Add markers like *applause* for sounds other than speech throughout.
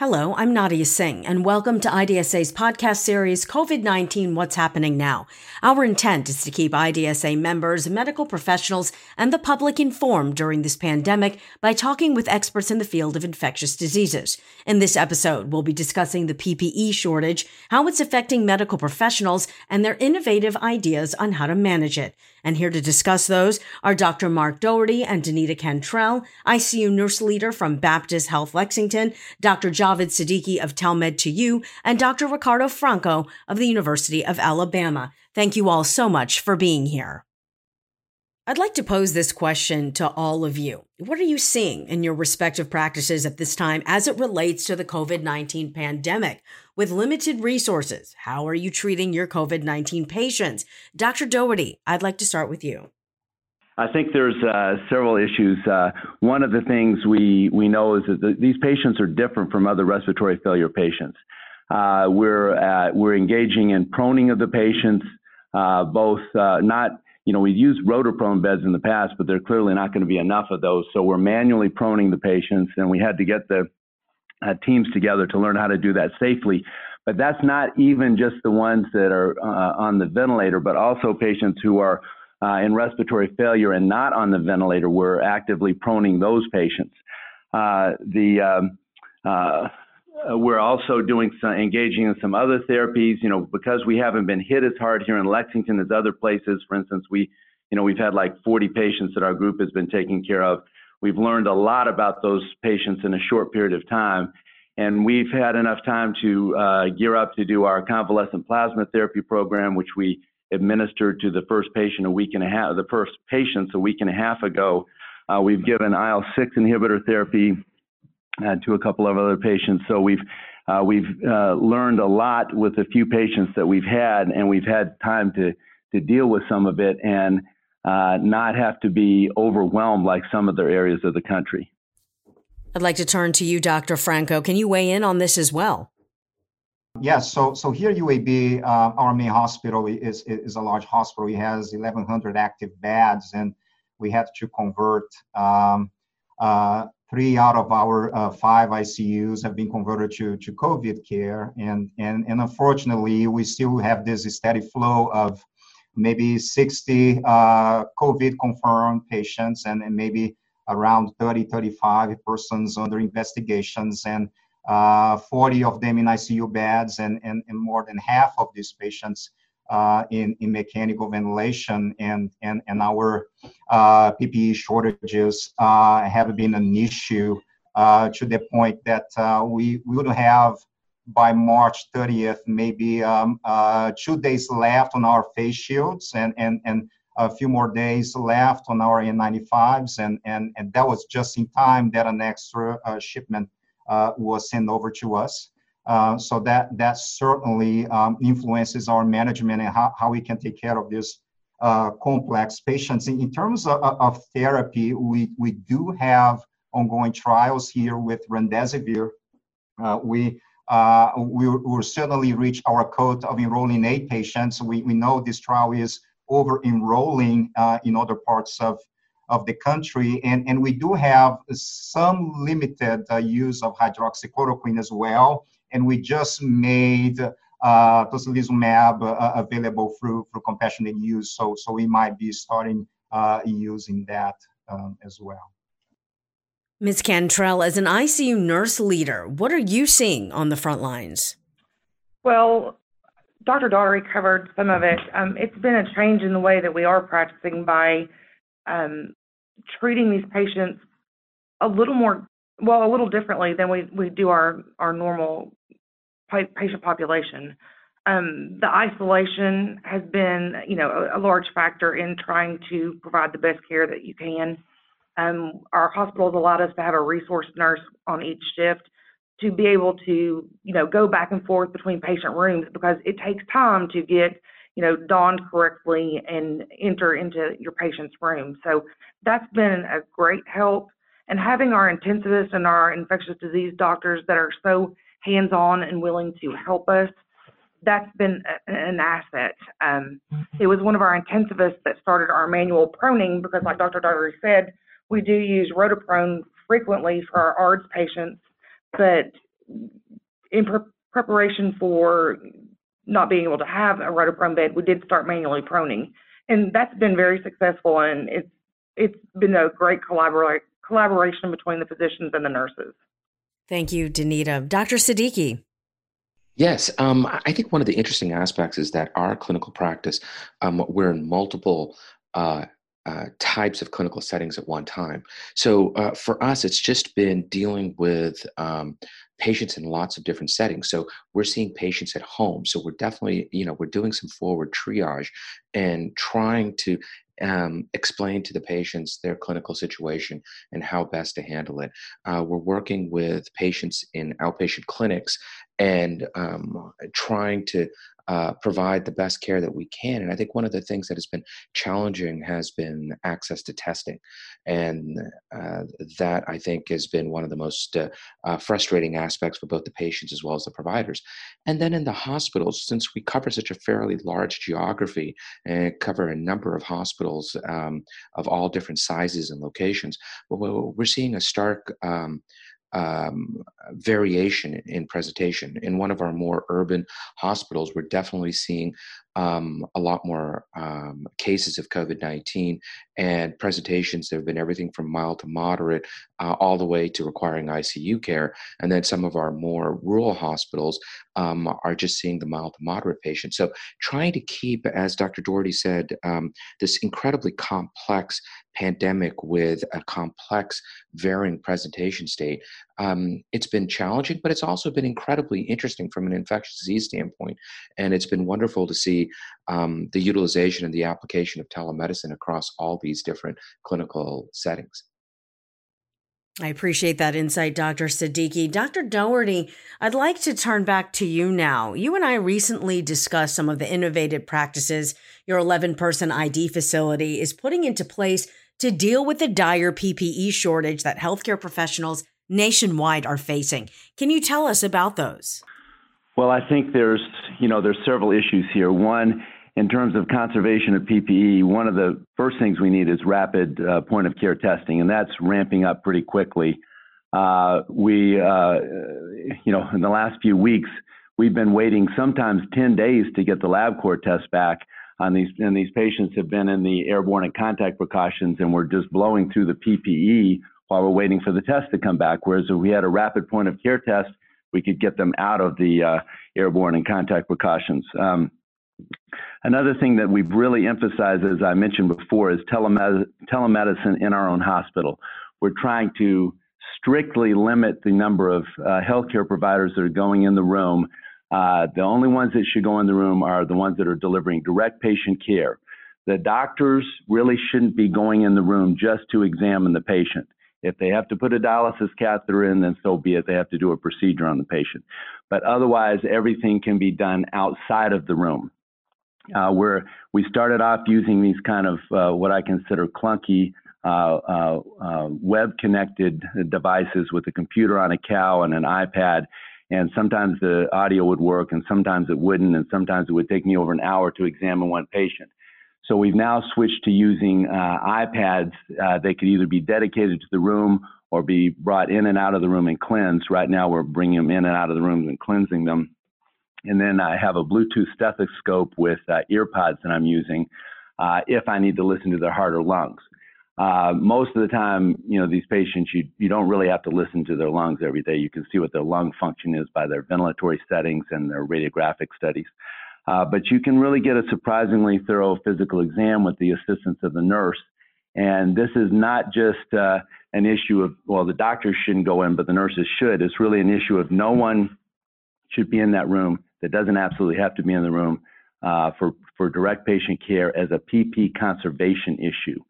Hello, I'm Nadia Singh, and welcome to IDSA's podcast series, COVID 19 What's Happening Now. Our intent is to keep IDSA members, medical professionals, and the public informed during this pandemic by talking with experts in the field of infectious diseases. In this episode, we'll be discussing the PPE shortage, how it's affecting medical professionals, and their innovative ideas on how to manage it. And here to discuss those are Dr. Mark Doherty and Danita Cantrell, ICU nurse leader from Baptist Health Lexington, Dr. Javed Siddiqui of Telemed2U, and Dr. Ricardo Franco of the University of Alabama. Thank you all so much for being here. I'd like to pose this question to all of you. What are you seeing in your respective practices at this time as it relates to the COVID 19 pandemic? With limited resources, how are you treating your COVID 19 patients? Dr. Doherty, I'd like to start with you. I think there's uh, several issues. Uh, one of the things we, we know is that the, these patients are different from other respiratory failure patients. Uh, we're, at, we're engaging in proning of the patients, uh, both uh, not you know, we've used rotoprone beds in the past, but they're clearly not going to be enough of those. So we're manually proning the patients, and we had to get the uh, teams together to learn how to do that safely. But that's not even just the ones that are uh, on the ventilator, but also patients who are uh, in respiratory failure and not on the ventilator. We're actively proning those patients. Uh, the um, uh, we're also doing some engaging in some other therapies, you know, because we haven't been hit as hard here in Lexington as other places. For instance, we, you know, we've had like 40 patients that our group has been taking care of. We've learned a lot about those patients in a short period of time. And we've had enough time to uh, gear up to do our convalescent plasma therapy program, which we administered to the first patient a week and a half, the first patients a week and a half ago. Uh, we've given IL-6 inhibitor therapy uh, to a couple of other patients. So we've uh, we've uh, learned a lot with the few patients that we've had, and we've had time to to deal with some of it and uh, not have to be overwhelmed like some other areas of the country. I'd like to turn to you, Dr. Franco. Can you weigh in on this as well? Yes. So so here UAB, uh, our main hospital is is a large hospital. It has 1,100 active beds, and we had to convert. Um, uh, three out of our uh, five ICUs have been converted to, to COVID care. And, and, and unfortunately, we still have this steady flow of maybe 60 uh, COVID confirmed patients and, and, maybe around 30, 35 persons under investigations and uh, 40 of them in ICU beds and, and, and more than half of these patients uh, in, in mechanical ventilation and, and, and our uh, PPE shortages uh, have been an issue uh, to the point that uh, we, would have by March 30th maybe um, uh, two days left on our face shields and, and, and a few more days left on our N95s and, and, and that was just in time that an extra shipment was sent over to us. Uh, so that that certainly um, influences our management and how, how we can take care of these uh, complex patients. In, in terms of, of, therapy, we, we do have ongoing trials here with remdesivir. Uh, we uh, we will certainly reach our quota of enrolling eight patients. We, we know this trial is over enrolling uh, in other parts of, of the country. And, and we do have some limited uh, use of hydroxychloroquine as well and we just made uh, tocilizumab uh, available through through compassionate use. So so we might be starting uh, using that um, as well. Ms. Cantrell, as an ICU nurse leader, what are you seeing on the front lines? Well, Dr. Doherty covered some of it. Um, it's been a change in the way that we are practicing by um, treating these patients a little more, well, a little differently than we, we do our, our normal patient population. Um, the isolation has been, you know, a, a, large factor in trying to provide the best care that you can. Um, our hospitals allowed us to have a resource nurse on each shift to be able to, you know, go back and forth between patient rooms because it takes time to get, you know, donned correctly and enter into your patient's room. So that's been a great help. And having our intensivists and our infectious disease doctors that are so hands on and willing to help us, that's been an asset. Um, it was one of our intensivists that started our manual proning because, like Dr. Doherty said, we do use rotoprone frequently for our ARDS patients, but in pre- preparation for not being able to have a rotoprone bed, we did start manually proning, and that's been very successful. And it's it's been a great collabora- collaboration between the physicians and the nurses. Thank you, Danita. Dr. Siddiqui. Yes, um, I think one of the interesting aspects is that our clinical practice, um, we're in multiple uh, uh, types of clinical settings at one time. So uh, for us, it's just been dealing with um, patients in lots of different settings. So we're seeing patients at home. So we're definitely, you know, we're doing some forward triage and trying to um, explain to the patients their clinical situation and how best to handle it. Uh, we're working with patients in outpatient clinics and um, trying to uh, provide the best care that we can. And I think one of the things that has been challenging has been access to testing. And uh, that I think has been one of the most uh, uh, frustrating aspects for both the patients as well as the providers. And then in the hospitals, since we cover such a fairly large geography and cover a number of hospitals um, of all different sizes and locations, we're seeing a stark um, um, variation in presentation. In one of our more urban hospitals, we're definitely seeing um, a lot more um, cases of COVID 19 and presentations. There have been everything from mild to moderate, uh, all the way to requiring ICU care. And then some of our more rural hospitals um, are just seeing the mild to moderate patients. So, trying to keep, as Dr. Doherty said, um, this incredibly complex pandemic with a complex, varying presentation state. Um, it's been challenging, but it's also been incredibly interesting from an infectious disease standpoint. And it's been wonderful to see um, the utilization and the application of telemedicine across all these different clinical settings. I appreciate that insight, Dr. Siddiqui. Dr. Doherty, I'd like to turn back to you now. You and I recently discussed some of the innovative practices your 11 person ID facility is putting into place to deal with the dire PPE shortage that healthcare professionals nationwide are facing. Can you tell us about those? Well, I think there's, you know, there's several issues here. One, in terms of conservation of PPE, one of the first things we need is rapid uh, point of care testing, and that's ramping up pretty quickly. Uh, we, uh, you know, in the last few weeks, we've been waiting sometimes 10 days to get the LabCorp test back on these, and these patients have been in the airborne and contact precautions, and we're just blowing through the PPE while we're waiting for the test to come back. Whereas if we had a rapid point of care test, we could get them out of the uh, airborne and contact precautions. Um, another thing that we've really emphasized, as I mentioned before, is telemed- telemedicine in our own hospital. We're trying to strictly limit the number of uh, healthcare providers that are going in the room. Uh, the only ones that should go in the room are the ones that are delivering direct patient care. The doctors really shouldn't be going in the room just to examine the patient. If they have to put a dialysis catheter in, then so be it. They have to do a procedure on the patient. But otherwise, everything can be done outside of the room. Uh, where we started off using these kind of uh, what I consider clunky uh, uh, uh web connected devices with a computer on a cow and an iPad. And sometimes the audio would work and sometimes it wouldn't. And sometimes it would take me over an hour to examine one patient. So we've now switched to using uh, iPads. Uh, they could either be dedicated to the room or be brought in and out of the room and cleansed. Right now, we're bringing them in and out of the rooms and cleansing them. And then I have a Bluetooth stethoscope with uh, earpods that I'm using uh, if I need to listen to their heart or lungs. Uh, most of the time, you know, these patients, you, you don't really have to listen to their lungs every day. You can see what their lung function is by their ventilatory settings and their radiographic studies. Uh, but you can really get a surprisingly thorough physical exam with the assistance of the nurse. And this is not just uh, an issue of, well, the doctors shouldn't go in, but the nurses should. It's really an issue of no one should be in that room that doesn't absolutely have to be in the room uh, for, for direct patient care as a PP conservation issue.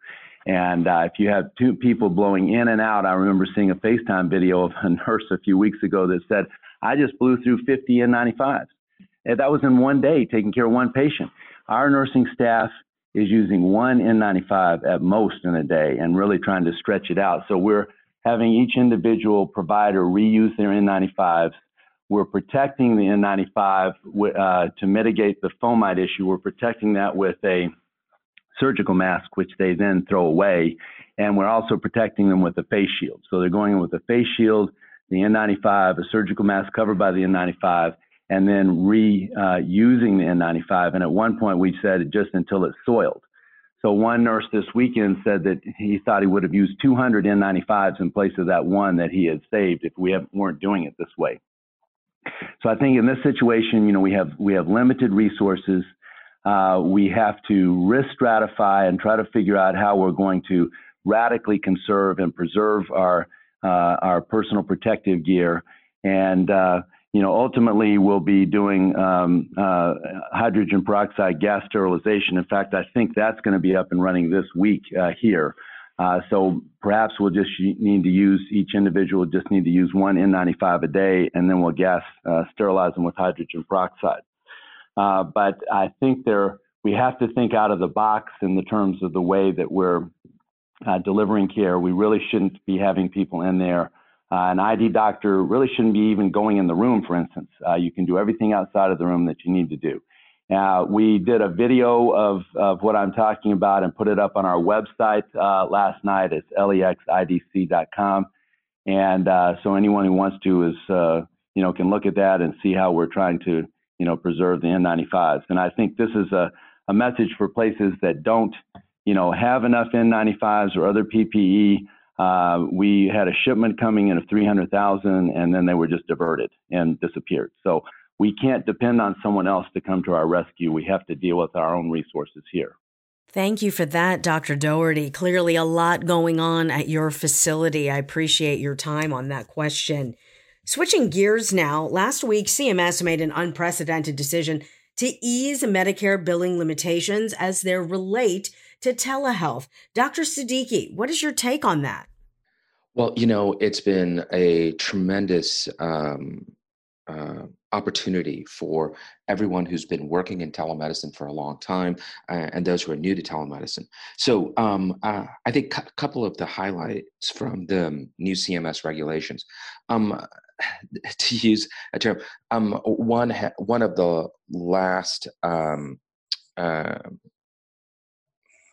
And uh, if you have two people blowing in and out, I remember seeing a FaceTime video of a *laughs* nurse a few weeks ago that said, I just blew through 50 N95s. And that was in one day, taking care of one patient. Our nursing staff is using one N95 at most in a day and really trying to stretch it out. So we're having each individual provider reuse their N95s. We're protecting the N95 uh, to mitigate the fomite issue. We're protecting that with a surgical mask, which they then throw away. And we're also protecting them with a face shield. So they're going in with a face shield the N95, a surgical mask covered by the N95, and then reusing the N95. And at one point, we said just until it's soiled. So one nurse this weekend said that he thought he would have used 200 N95s in place of that one that he had saved if we weren't doing it this way. So I think in this situation, you know, we have we have limited resources. Uh, we have to risk stratify and try to figure out how we're going to radically conserve and preserve our uh, our personal protective gear. And uh, you know, ultimately, we'll be doing um, uh, hydrogen peroxide gas sterilization. In fact, I think that's going to be up and running this week uh, here. Uh, so perhaps we'll just need to use each individual just need to use one N95 a day, and then we'll gas uh, sterilize them with hydrogen peroxide. Uh, but I think there we have to think out of the box in the terms of the way that we're uh, delivering care. We really shouldn't be having people in there. Uh, an ID doctor really shouldn't be even going in the room, for instance. Uh, you can do everything outside of the room that you need to do. Uh, we did a video of, of what I'm talking about and put it up on our website uh, last night. It's lexidc.com. And uh, so anyone who wants to is, uh, you know, can look at that and see how we're trying to, you know, preserve the N95s. And I think this is a, a message for places that don't, you know, have enough N95s or other PPE. Uh, we had a shipment coming in of 300,000 and then they were just diverted and disappeared. So we can't depend on someone else to come to our rescue. We have to deal with our own resources here. Thank you for that, Dr. Doherty. Clearly, a lot going on at your facility. I appreciate your time on that question. Switching gears now, last week, CMS made an unprecedented decision to ease Medicare billing limitations as they relate to telehealth. Dr. Siddiqui, what is your take on that? Well, you know, it's been a tremendous um, uh, opportunity for everyone who's been working in telemedicine for a long time uh, and those who are new to telemedicine. So um, uh, I think a couple of the highlights from the new CMS regulations. Um, *sighs* to use a term, um, one ha- one of the last um, uh,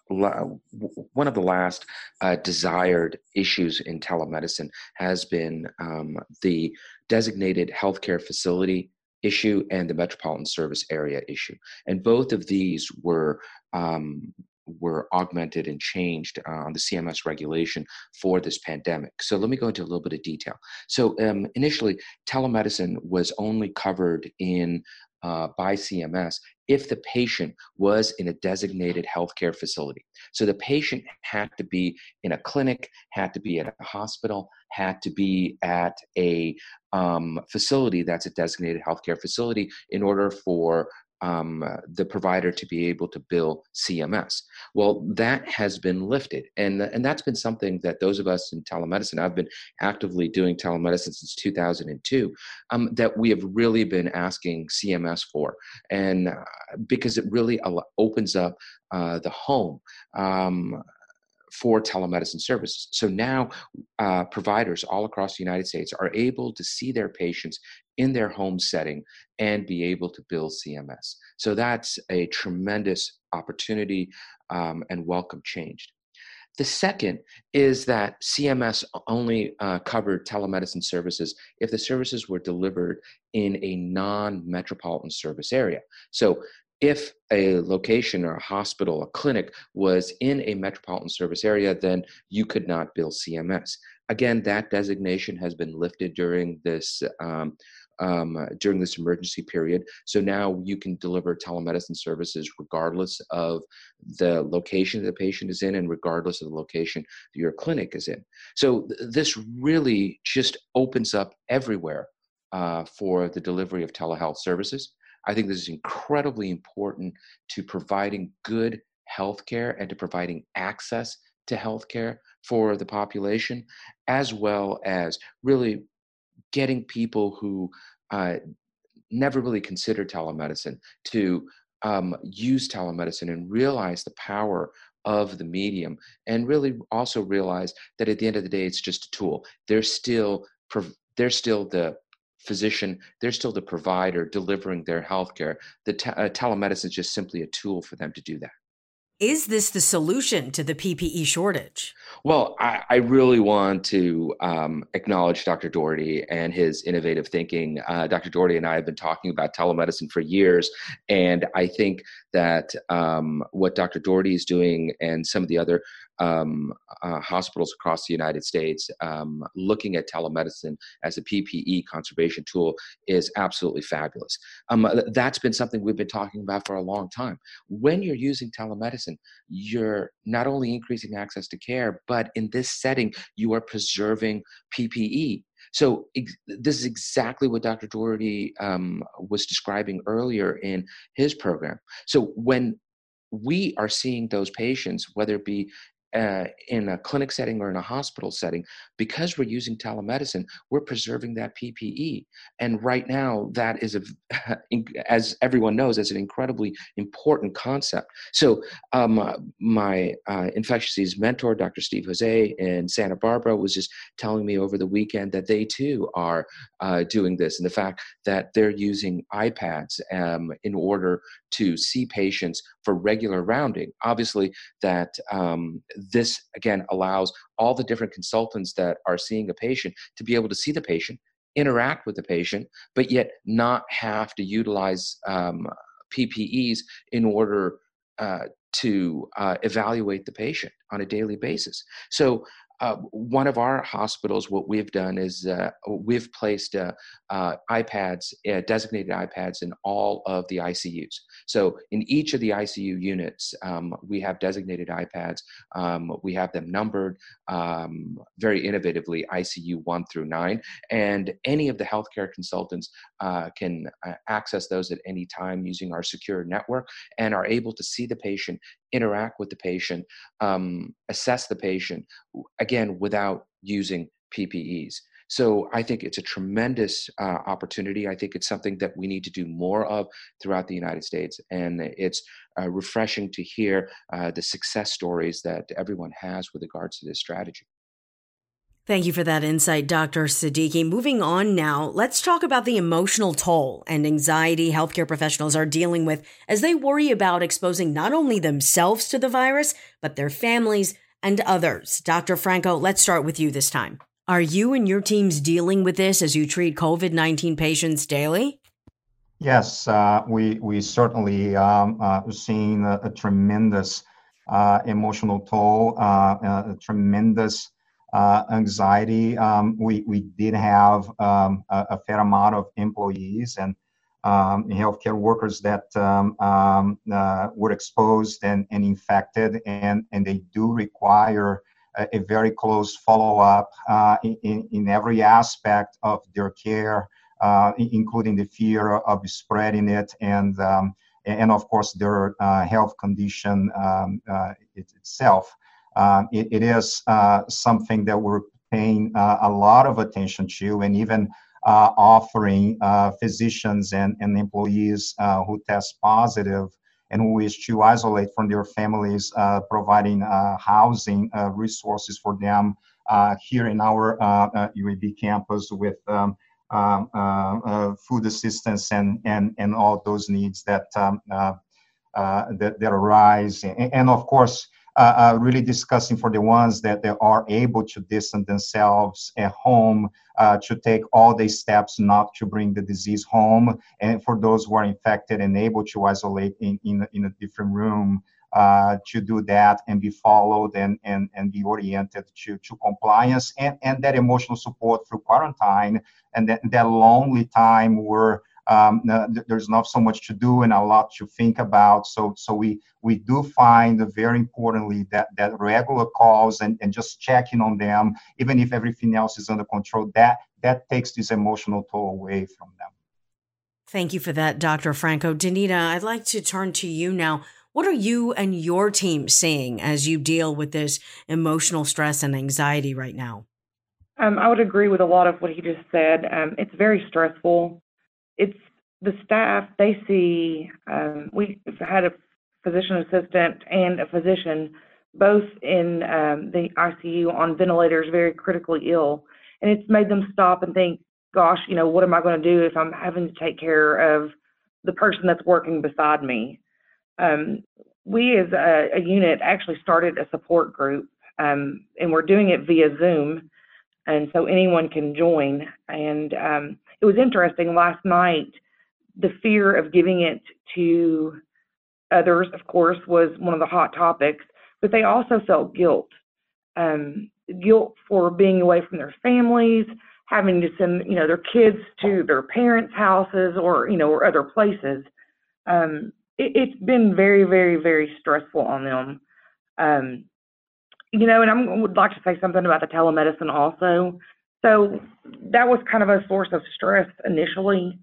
one of the last uh, desired issues in telemedicine has been um, the designated healthcare facility issue and the metropolitan service area issue. And both of these were um, were augmented and changed uh, on the CMS regulation for this pandemic. So let me go into a little bit of detail. So um, initially, telemedicine was only covered in uh, by CMS if the patient was in a designated healthcare facility. So the patient had to be in a clinic, had to be at a hospital, had to be at a um, facility that's a designated healthcare facility in order for um, the provider to be able to bill CMS. Well, that has been lifted, and and that's been something that those of us in telemedicine, I've been actively doing telemedicine since 2002, um, that we have really been asking CMS for, and uh, because it really opens up uh, the home. Um, for telemedicine services. So now uh, providers all across the United States are able to see their patients in their home setting and be able to build CMS. So that's a tremendous opportunity um, and welcome change. The second is that CMS only uh, covered telemedicine services if the services were delivered in a non metropolitan service area. So if a location or a hospital, a clinic was in a metropolitan service area, then you could not bill CMS. Again, that designation has been lifted during this um, um, during this emergency period. So now you can deliver telemedicine services regardless of the location the patient is in and regardless of the location your clinic is in. So th- this really just opens up everywhere uh, for the delivery of telehealth services. I think this is incredibly important to providing good healthcare and to providing access to healthcare for the population, as well as really getting people who uh, never really considered telemedicine to um, use telemedicine and realize the power of the medium and really also realize that at the end of the day it's just a tool. They're still they're still the physician they're still the provider delivering their healthcare. The te- uh, telemedicine is just simply a tool for them to do that. Is this the solution to the PPE shortage? Well, I, I really want to um, acknowledge Dr. Doherty and his innovative thinking. Uh, Dr. Doherty and I have been talking about telemedicine for years, and I think that um, what Dr. Doherty is doing and some of the other um, uh, hospitals across the United States um, looking at telemedicine as a PPE conservation tool is absolutely fabulous. Um, that's been something we've been talking about for a long time. When you're using telemedicine, you're not only increasing access to care, but in this setting, you are preserving PPE. So ex- this is exactly what Dr. Doherty um, was describing earlier in his program. So when we are seeing those patients, whether it be uh, in a clinic setting or in a hospital setting, because we're using telemedicine, we're preserving that PPE. And right now, that is, a, *laughs* as everyone knows, is an incredibly important concept. So, um, my uh, infectious disease mentor, Dr. Steve Jose in Santa Barbara, was just telling me over the weekend that they too are uh, doing this, and the fact that they're using iPads um, in order to see patients for regular rounding. Obviously, that um, this again allows all the different consultants that are seeing a patient to be able to see the patient, interact with the patient, but yet not have to utilize um, PPEs in order uh, to uh, evaluate the patient on a daily basis. So uh, one of our hospitals, what we've done is uh, we've placed uh, uh iPads, uh, designated iPads in all of the ICUs. So in each of the ICU units, um, we have designated iPads. Um, we have them numbered um, very innovatively, ICU 1 through 9. And any of the healthcare consultants uh, can access those at any time using our secure network and are able to see the patient interact with the patient, um, assess the patient, again, without using PPEs. So I think it's a tremendous uh, opportunity. I think it's something that we need to do more of throughout the United States. And it's uh, refreshing to hear uh, the success stories that everyone has with regards to this strategy. Thank you for that insight, Dr. Siddiqui. Moving on now, let's talk about the emotional toll and anxiety healthcare professionals are dealing with as they worry about exposing not only themselves to the virus, but their families and others. Dr. Franco, let's start with you this time. Are you and your teams dealing with this as you treat COVID 19 patients daily? Yes, uh, we, we certainly um, uh, seeing a, a tremendous uh, emotional toll, uh, a tremendous uh, anxiety. Um, we, we did have um, a, a, fair amount of employees and um, healthcare workers that um, um, uh, were exposed and, and infected, and, and they do require a, a very close follow up uh, in, in every aspect of their care, uh, including the fear of spreading it and um, and of course their uh, health condition uh, itself um, it, it is uh, something that we're paying uh, a lot of attention to and even uh, offering uh, physicians and, and employees uh, who test positive and who wish to isolate from their families, uh, providing housing resources for them here in our UAB campus with um, um, food assistance and, and, and all those needs that, um, that, that arise. And, and of course, uh, really discussing for the ones that they are able to distance themselves at home uh, to take all the steps not to bring the disease home. And for those who are infected and able to isolate in, in, in a different room uh, to do that and be followed and, and, and be oriented to, to compliance and, and that emotional support through quarantine and that, that lonely time where um, there's not so much to do and a lot to think about. So, so we we do find very importantly that that regular calls and, and just checking on them, even if everything else is under control, that that takes this emotional toll away from them. Thank you for that, Dr. Franco. Danita, I'd like to turn to you now. What are you and your team seeing as you deal with this emotional stress and anxiety right now? Um, I would agree with a lot of what he just said. Um, it's very stressful it's the staff, they see, um, we had a physician assistant and a physician both in um, the ICU on ventilators, very critically ill. And it's made them stop and think, gosh, you know, what am I going to do if I'm having to take care of the person that's working beside me? Um, we as a, a, unit actually started a support group, um, and we're doing it via Zoom, and so anyone can join. And um, it was interesting last night. The fear of giving it to others, of course, was one of the hot topics, but they also felt guilt, um, guilt for being away from their families, having to send you know their kids to their parents' houses or you know or other places. Um, it, has been very, very, very stressful on them. Um, you know, and I would like to say something about the telemedicine also. So that was kind of a source of stress initially.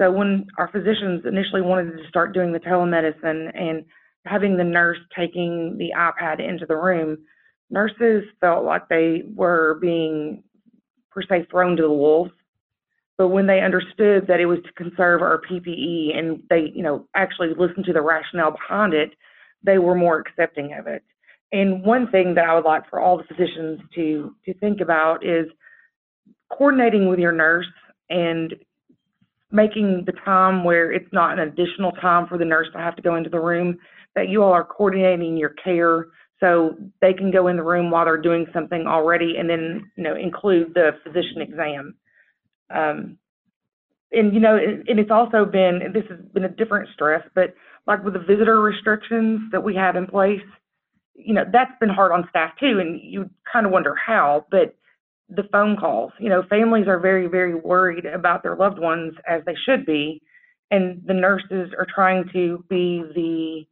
So when our physicians initially wanted to start doing the telemedicine and having the nurse taking the iPad into the room, nurses felt like they were being per se thrown to the wolves but when they understood that it was to conserve our PPE and they, you know, actually listened to the rationale behind it, they were more accepting of it. And one thing that I would like for all the physicians to to think about is coordinating with your nurse and making the time where it's not an additional time for the nurse to have to go into the room, that you all are coordinating your care so they can go in the room while they're doing something already and then, you know, include the physician exam. Um, and you know, and it's also been this has been a different stress, but like with the visitor restrictions that we have in place, you know, that's been hard on staff too. And you kind of wonder how, but the phone calls, you know, families are very, very worried about their loved ones as they should be, and the nurses are trying to be the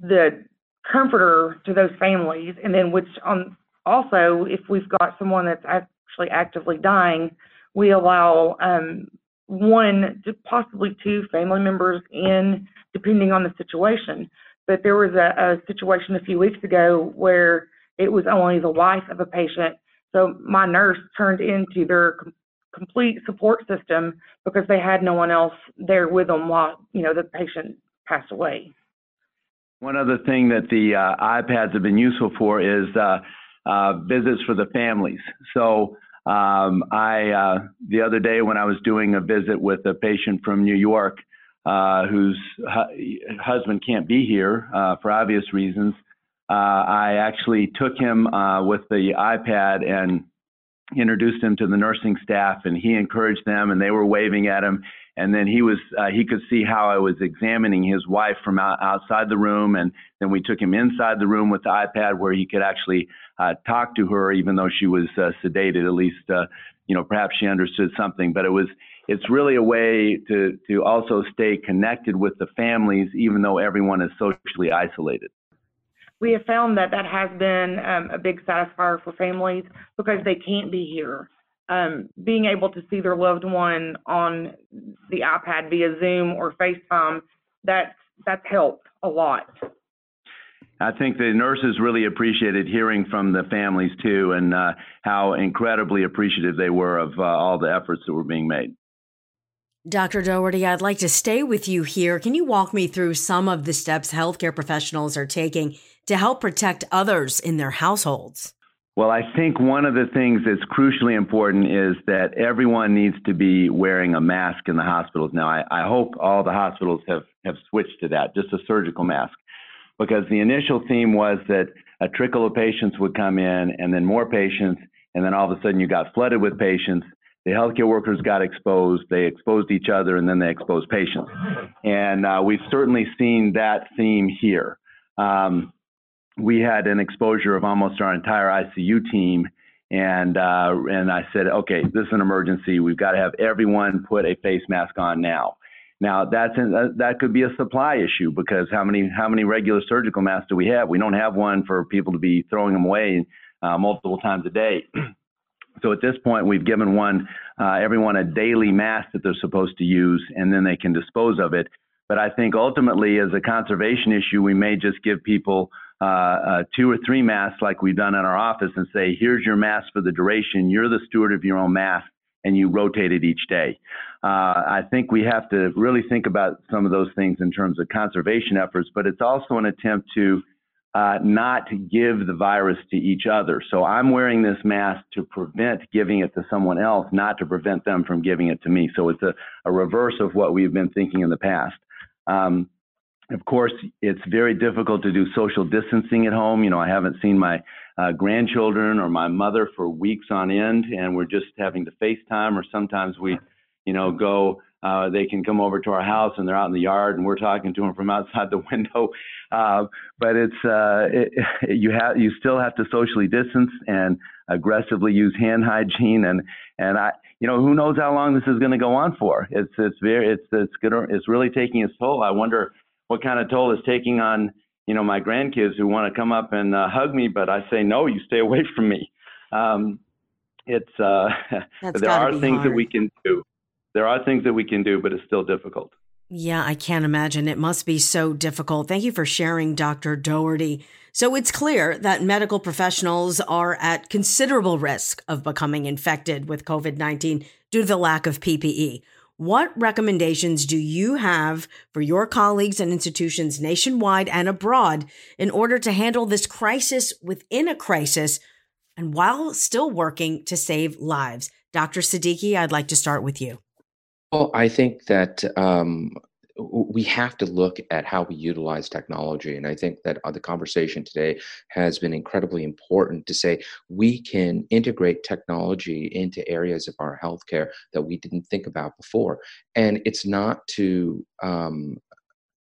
the comforter to those families, and then which on also if we've got someone that's actually actively dying we allow um, one to possibly two family members in, depending on the situation. But there was a, a situation a few weeks ago where it was only the wife of a patient. So my nurse turned into their com- complete support system because they had no one else there with them while you know the patient passed away. One other thing that the uh, iPads have been useful for is uh, uh, visits for the families. So um, I uh, the other day when I was doing a visit with a patient from New York uh, whose hu- husband can't be here uh, for obvious reasons, uh, I actually took him uh, with the iPad and introduced him to the nursing staff, and he encouraged them, and they were waving at him. And then he was uh, he could see how I was examining his wife from out, outside the room, and then we took him inside the room with the iPad where he could actually uh, talk to her, even though she was uh, sedated. At least, uh, you know, perhaps she understood something. But it was it's really a way to to also stay connected with the families, even though everyone is socially isolated. We have found that that has been um, a big satisfier for families because they can't be here. Um, being able to see their loved one on the iPad via Zoom or FaceTime, that's that's helped a lot. I think the nurses really appreciated hearing from the families too, and uh, how incredibly appreciative they were of uh, all the efforts that were being made. Dr. Doherty, I'd like to stay with you here. Can you walk me through some of the steps healthcare professionals are taking to help protect others in their households? Well, I think one of the things that's crucially important is that everyone needs to be wearing a mask in the hospitals. Now, I, I hope all the hospitals have, have switched to that, just a surgical mask because the initial theme was that a trickle of patients would come in and then more patients, and then all of a sudden you got flooded with patients. The healthcare workers got exposed, they exposed each other, and then they exposed patients. And uh, we've certainly seen that theme here. Um, we had an exposure of almost our entire ICU team. And uh, and I said, okay, this is an emergency. We've got to have everyone put a face mask on now. Now that's in, uh, that could be a supply issue because how many how many regular surgical masks do we have? We don't have one for people to be throwing them away uh, multiple times a day. *clears throat* so at this point, we've given one uh, everyone a daily mask that they're supposed to use, and then they can dispose of it. But I think ultimately, as a conservation issue, we may just give people uh, uh, two or three masks like we've done in our office and say, here's your mask for the duration. You're the steward of your own mask and you rotate it each day. Uh, I think we have to really think about some of those things in terms of conservation efforts, but it's also an attempt to uh, not give the virus to each other. So I'm wearing this mask to prevent giving it to someone else, not to prevent them from giving it to me. So it's a, a reverse of what we've been thinking in the past. Um, of course, it's very difficult to do social distancing at home. You know, I haven't seen my uh, grandchildren or my mother for weeks on end, and we're just having to FaceTime, or sometimes we, you know, go. Uh, they can come over to our house and they're out in the yard, and we're talking to them from outside the *laughs* window. Uh, but it's uh, it, *laughs* you have you still have to socially distance and aggressively use hand hygiene, and and I, you know, who knows how long this is going to go on for? It's it's very it's it's gonna it's really taking its toll. I wonder what kind of toll is taking on you know my grandkids who want to come up and uh, hug me, but I say no, you stay away from me. Um, it's uh, *laughs* there are things hard. that we can do. There are things that we can do, but it's still difficult. Yeah, I can't imagine. It must be so difficult. Thank you for sharing, Dr. Doherty. So it's clear that medical professionals are at considerable risk of becoming infected with COVID 19 due to the lack of PPE. What recommendations do you have for your colleagues and institutions nationwide and abroad in order to handle this crisis within a crisis and while still working to save lives? Dr. Siddiqui, I'd like to start with you. Well, I think that um, we have to look at how we utilize technology. And I think that uh, the conversation today has been incredibly important to say we can integrate technology into areas of our healthcare that we didn't think about before. And it's not to um,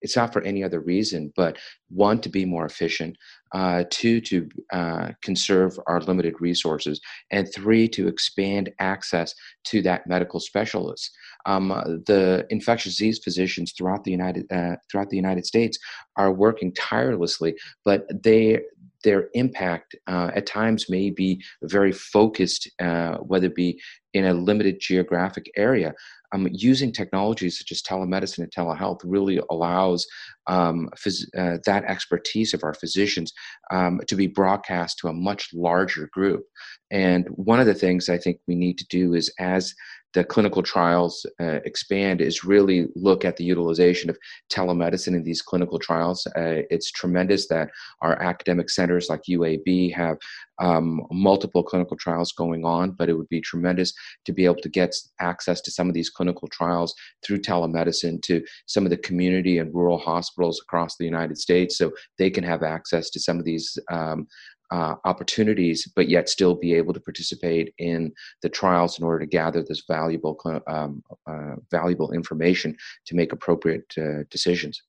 it's not for any other reason, but one, to be more efficient, uh, two, to uh, conserve our limited resources, and three, to expand access to that medical specialist. Um, the infectious disease physicians throughout the United uh, throughout the United States are working tirelessly, but they their impact uh, at times may be very focused, uh, whether it be in a limited geographic area um, using technologies such as telemedicine and telehealth really allows um, phys- uh, that expertise of our physicians um, to be broadcast to a much larger group. And one of the things I think we need to do is as the clinical trials uh, expand is really look at the utilization of telemedicine in these clinical trials. Uh, it's tremendous that our academic centers like UAB have um, multiple clinical trials going on, but it would be tremendous to be able to get access to some of these clinical trials through telemedicine to some of the community and rural hospitals across the United States so they can have access to some of these um, uh, opportunities, but yet still be able to participate in the trials in order to gather this valuable um, uh, valuable information to make appropriate uh, decisions.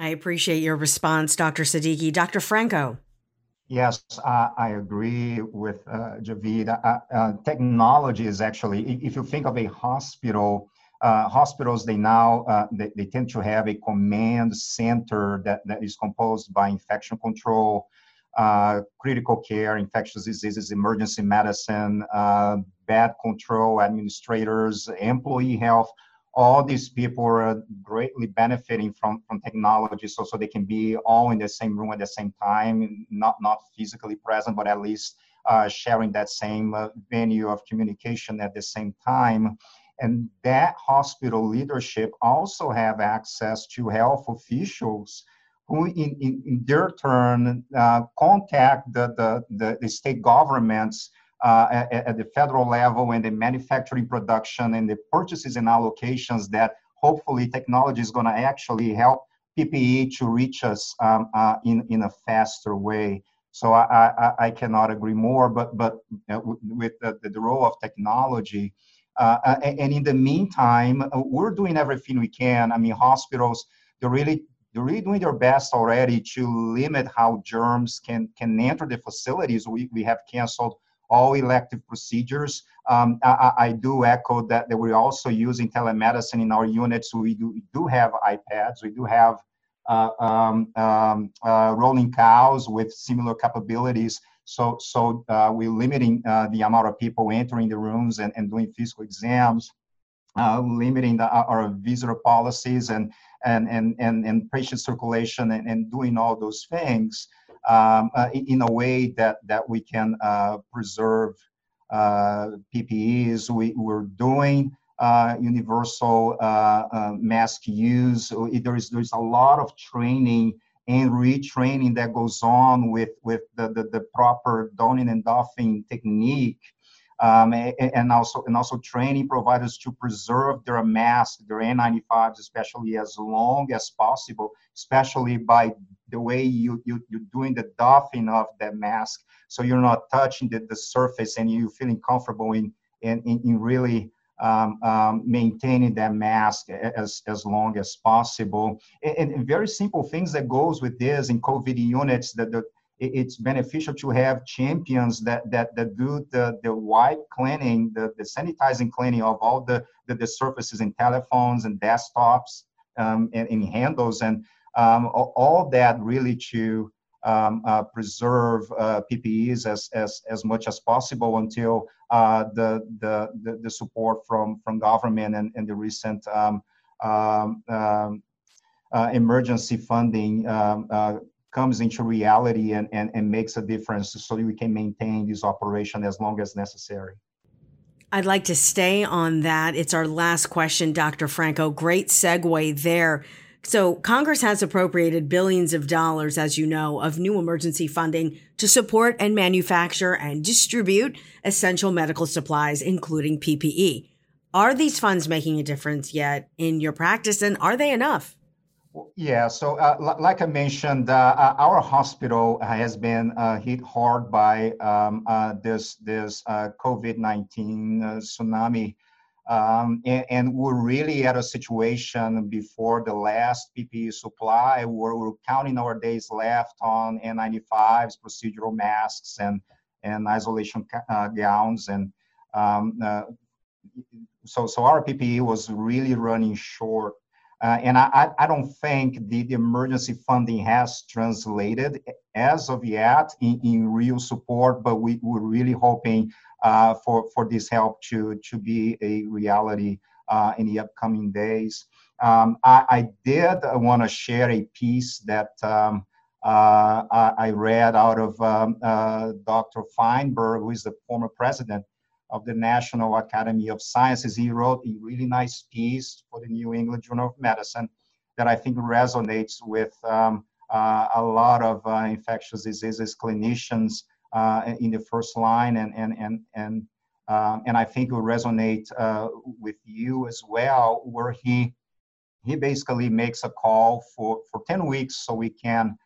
I appreciate your response, Dr. Siddiqui. Dr. Franco. Yes, uh, I agree with uh, Javed. Uh, uh, technology is actually, if you think of a hospital, uh, hospitals they now uh, they, they, tend to have a command center that, that is composed by infection control, uh, critical care, infectious diseases, emergency medicine, uh, bed control administrators, employee health. All these people are greatly benefiting from, from technology, so so they can be all in the same room at the same time, not not physically present, but at least uh, sharing that same uh, venue of communication at the same time. And that hospital leadership also have access to health officials who in, in, in their turn uh, contact the, the, the, state governments uh, at, at, the federal level and the manufacturing production and the purchases and allocations that hopefully technology is going to actually help PPE to reach us um, uh, in, in a faster way. So I, I, I cannot agree more, but, but uh, with the, the role of technology, uh, and in the meantime, uh, we're doing everything we can. I mean, hospitals, they're really they're really doing their best already to limit how germs can can enter the facilities. We, we have canceled all elective procedures. Um, I, I, do echo that, that we're also using telemedicine in our units. We do, we do have iPads. We do have uh, um, um, uh, rolling cows with similar capabilities. So, so uh, we're limiting uh, the amount of people entering the rooms and, and doing physical exams, uh, limiting the, our visitor policies and and, and, and, and patient circulation and, and doing all those things um, uh, in a way that, that we can uh, preserve uh, PPEs. We, we're doing uh, universal mask use. There is, there's a lot of training and retraining that goes on with, with the, the, the proper donning and doffing technique um, and also and also training providers to preserve their masks, their N95s, especially as long as possible, especially by the way you, you you're doing the doffing of the mask, so you're not touching the, the surface and you're feeling comfortable in in, in really um, um, maintaining that mask as, as long as possible. And, and, very simple things that goes with this in COVID units that the, it's beneficial to have champions that that, that do the, the wipe cleaning, the, the sanitizing cleaning of all the, the, the surfaces in telephones and desktops um, and in handles and um, all that really to um, uh, preserve uh, PPEs as, as, as much as possible until uh, the, the, the, the, support from, from government and, and the recent um, um, um uh, emergency funding um, uh, comes into reality and, and, and makes a difference so we can maintain this operation as long as necessary. I'd like to stay on that. It's our last question, Dr. Franco. Great segue there. So, Congress has appropriated billions of dollars, as you know, of new emergency funding to support and manufacture and distribute essential medical supplies, including PPE. Are these funds making a difference yet in your practice, and are they enough? Yeah, so uh, like I mentioned, uh, uh, our hospital has been uh, hit hard by um, uh, this this uh, COVID nineteen tsunami, um, and, and, we're really at a situation before the last PPE supply. Where we're counting our days left on N95s, procedural masks, and and isolation gowns, and um, so so our PPE was really running short. Uh, and I, I don't think the, the, emergency funding has translated as of yet in, in real support, but we, we're really hoping uh, for, for this help to, to be a reality uh, in the upcoming days. Um, I, I, did want to share a piece that um, uh, I, I, read out of um, uh, Dr. Fineberg, who is the former president of the National Academy of Sciences. He wrote a really nice piece for the New England Journal of Medicine that I think resonates with um, uh, a lot of uh, infectious diseases clinicians uh, in the first line, and and and and um, and I think will resonate uh, with you as well, where he he basically makes a call for for 10 weeks so we can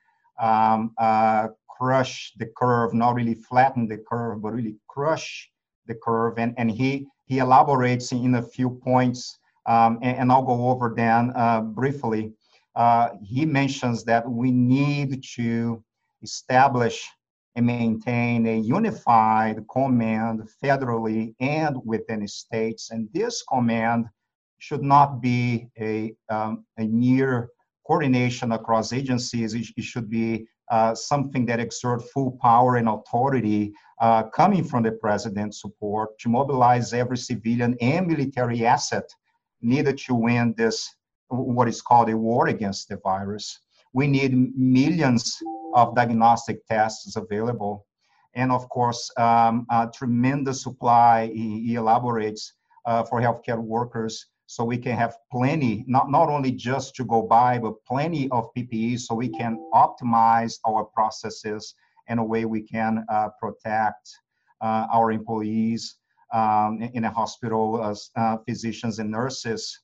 um, uh, crush the curve, not really flatten the curve, but really crush the curve, and, and he, he elaborates in a few points, um, and, and, I'll go over them uh, briefly. Uh, he mentions that we need to establish and maintain a unified command federally and within states, and this command should not be a, um, a near coordination across agencies. It should be uh, something that exert full power and authority uh, coming from the president's support to mobilize every civilian and military asset needed to win this, what is called a war against the virus. We need millions of diagnostic tests available. And of course, um, a tremendous supply, he, he elaborates, uh, for healthcare workers so we can have plenty, not, not only just to go by, but plenty of PPE so we can optimize our processes in a way we can uh, protect uh, our employees um, in a hospital as uh, physicians and nurses.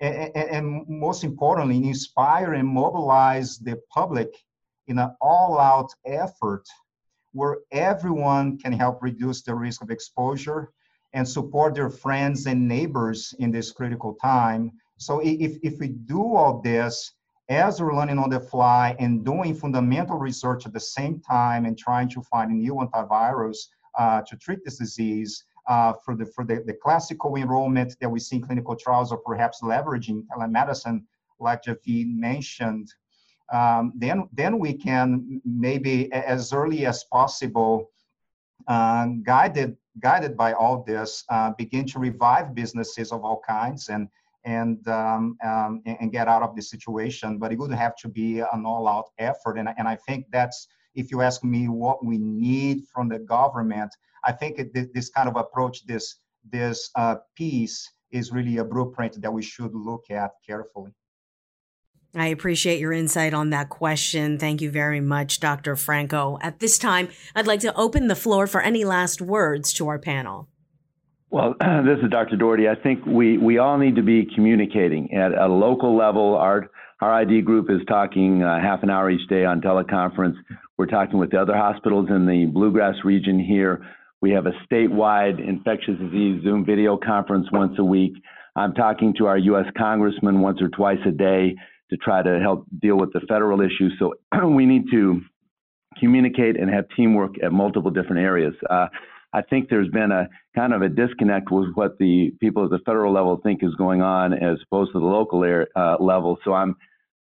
And, and, most importantly, inspire and mobilize the public in an all-out effort where everyone can help reduce the risk of exposure and support their friends and neighbors in this critical time. So if, if we do all this as we're learning on the fly and doing fundamental research at the same time and trying to find a new antivirus uh, to treat this disease uh, for the for the, the classical enrollment that we see in clinical trials or perhaps leveraging telemedicine like Javed mentioned, um, then then we can maybe as early as possible uh, guided guided by all this, uh, begin to revive businesses of all kinds and and um, um, and get out of the situation. But it would have to be an all-out effort, and and I think that's if you ask me what we need from the government, I think it, this kind of approach, this this uh, piece, is really a blueprint that we should look at carefully. I appreciate your insight on that question. Thank you very much, Dr. Franco. At this time, I'd like to open the floor for any last words to our panel. Well, *clears throat* this is Dr. Doherty. I think we, we all need to be communicating at a local level. Our our ID group is talking uh, half an hour each day on teleconference. We're talking with the other hospitals in the Bluegrass region here. We have a statewide infectious disease Zoom video conference once a week. I'm talking to our U.S. congressman once or twice a day to try to help deal with the federal issues. So *clears throat* we need to communicate and have teamwork at multiple different areas. Uh, I think there's been a kind of a disconnect with what the people at the federal level think is going on as opposed to the local air, uh, level. So I'm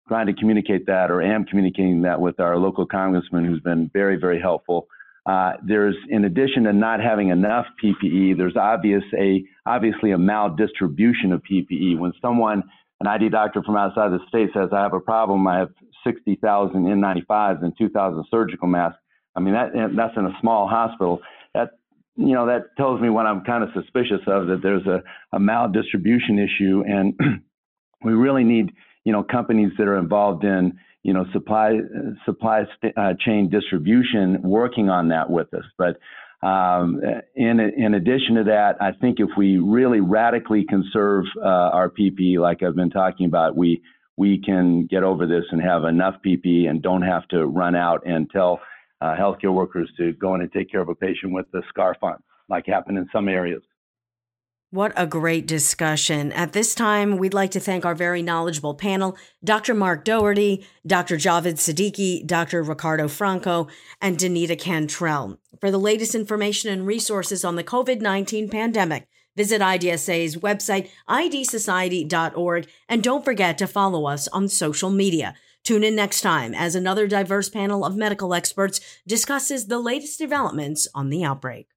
trying to communicate that or am communicating that with our local congressman who's been very, very helpful. Uh, there's, in addition to not having enough PPE, there's obvious a obviously a maldistribution of PPE. When someone, an ID doctor from outside the state says, "I have a problem. I have 60,000 N95s and 2,000 surgical masks." I mean, that that's in a small hospital. That you know that tells me what I'm kind of suspicious of that there's a, a maldistribution issue, and *clears throat* we really need you know companies that are involved in you know supply supply uh, chain distribution working on that with us. But um, in in addition to that, I think if we really radically conserve uh, our PPE, like I've been talking about, we we can get over this and have enough PPE and don't have to run out and tell uh, healthcare workers to go in and take care of a patient with the scarf on, like happened in some areas. What a great discussion. At this time, we'd like to thank our very knowledgeable panel, Dr. Mark Doherty, Dr. Javed Siddiqui, Dr. Ricardo Franco, and Danita Cantrell. For the latest information and resources on the COVID 19 pandemic, visit IDSA's website, idsociety.org, and don't forget to follow us on social media. Tune in next time as another diverse panel of medical experts discusses the latest developments on the outbreak.